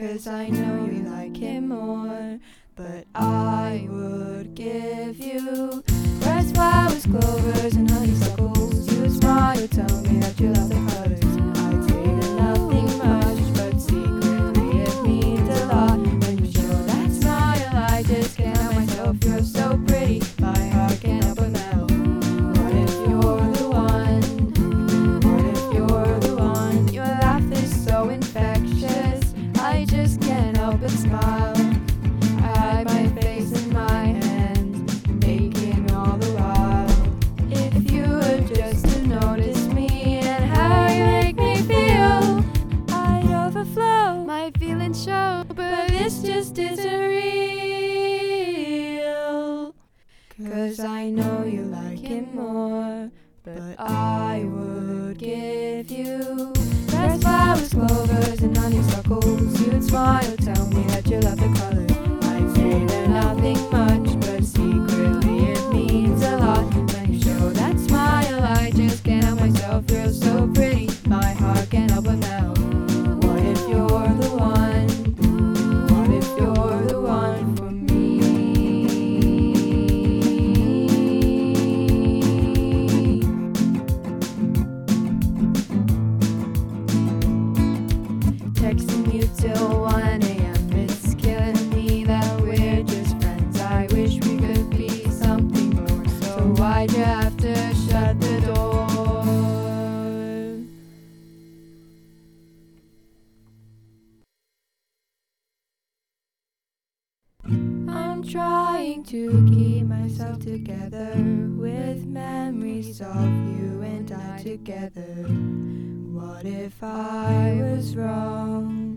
Cause I know you like him more, but I would give you grass, flowers, clovers, and honeysuckles. You smile, tell me that you love the. I'd say that nothing much, but secretly it means a lot. When you show that smile, I just can't help myself. You're so pretty, My feelings show, but this just isn't real. Cause I know you like him more, but I would give you grass, flowers, clovers, and honeysuckles. You'd smile, trying to keep myself together with memories of you and I together. What if I was wrong?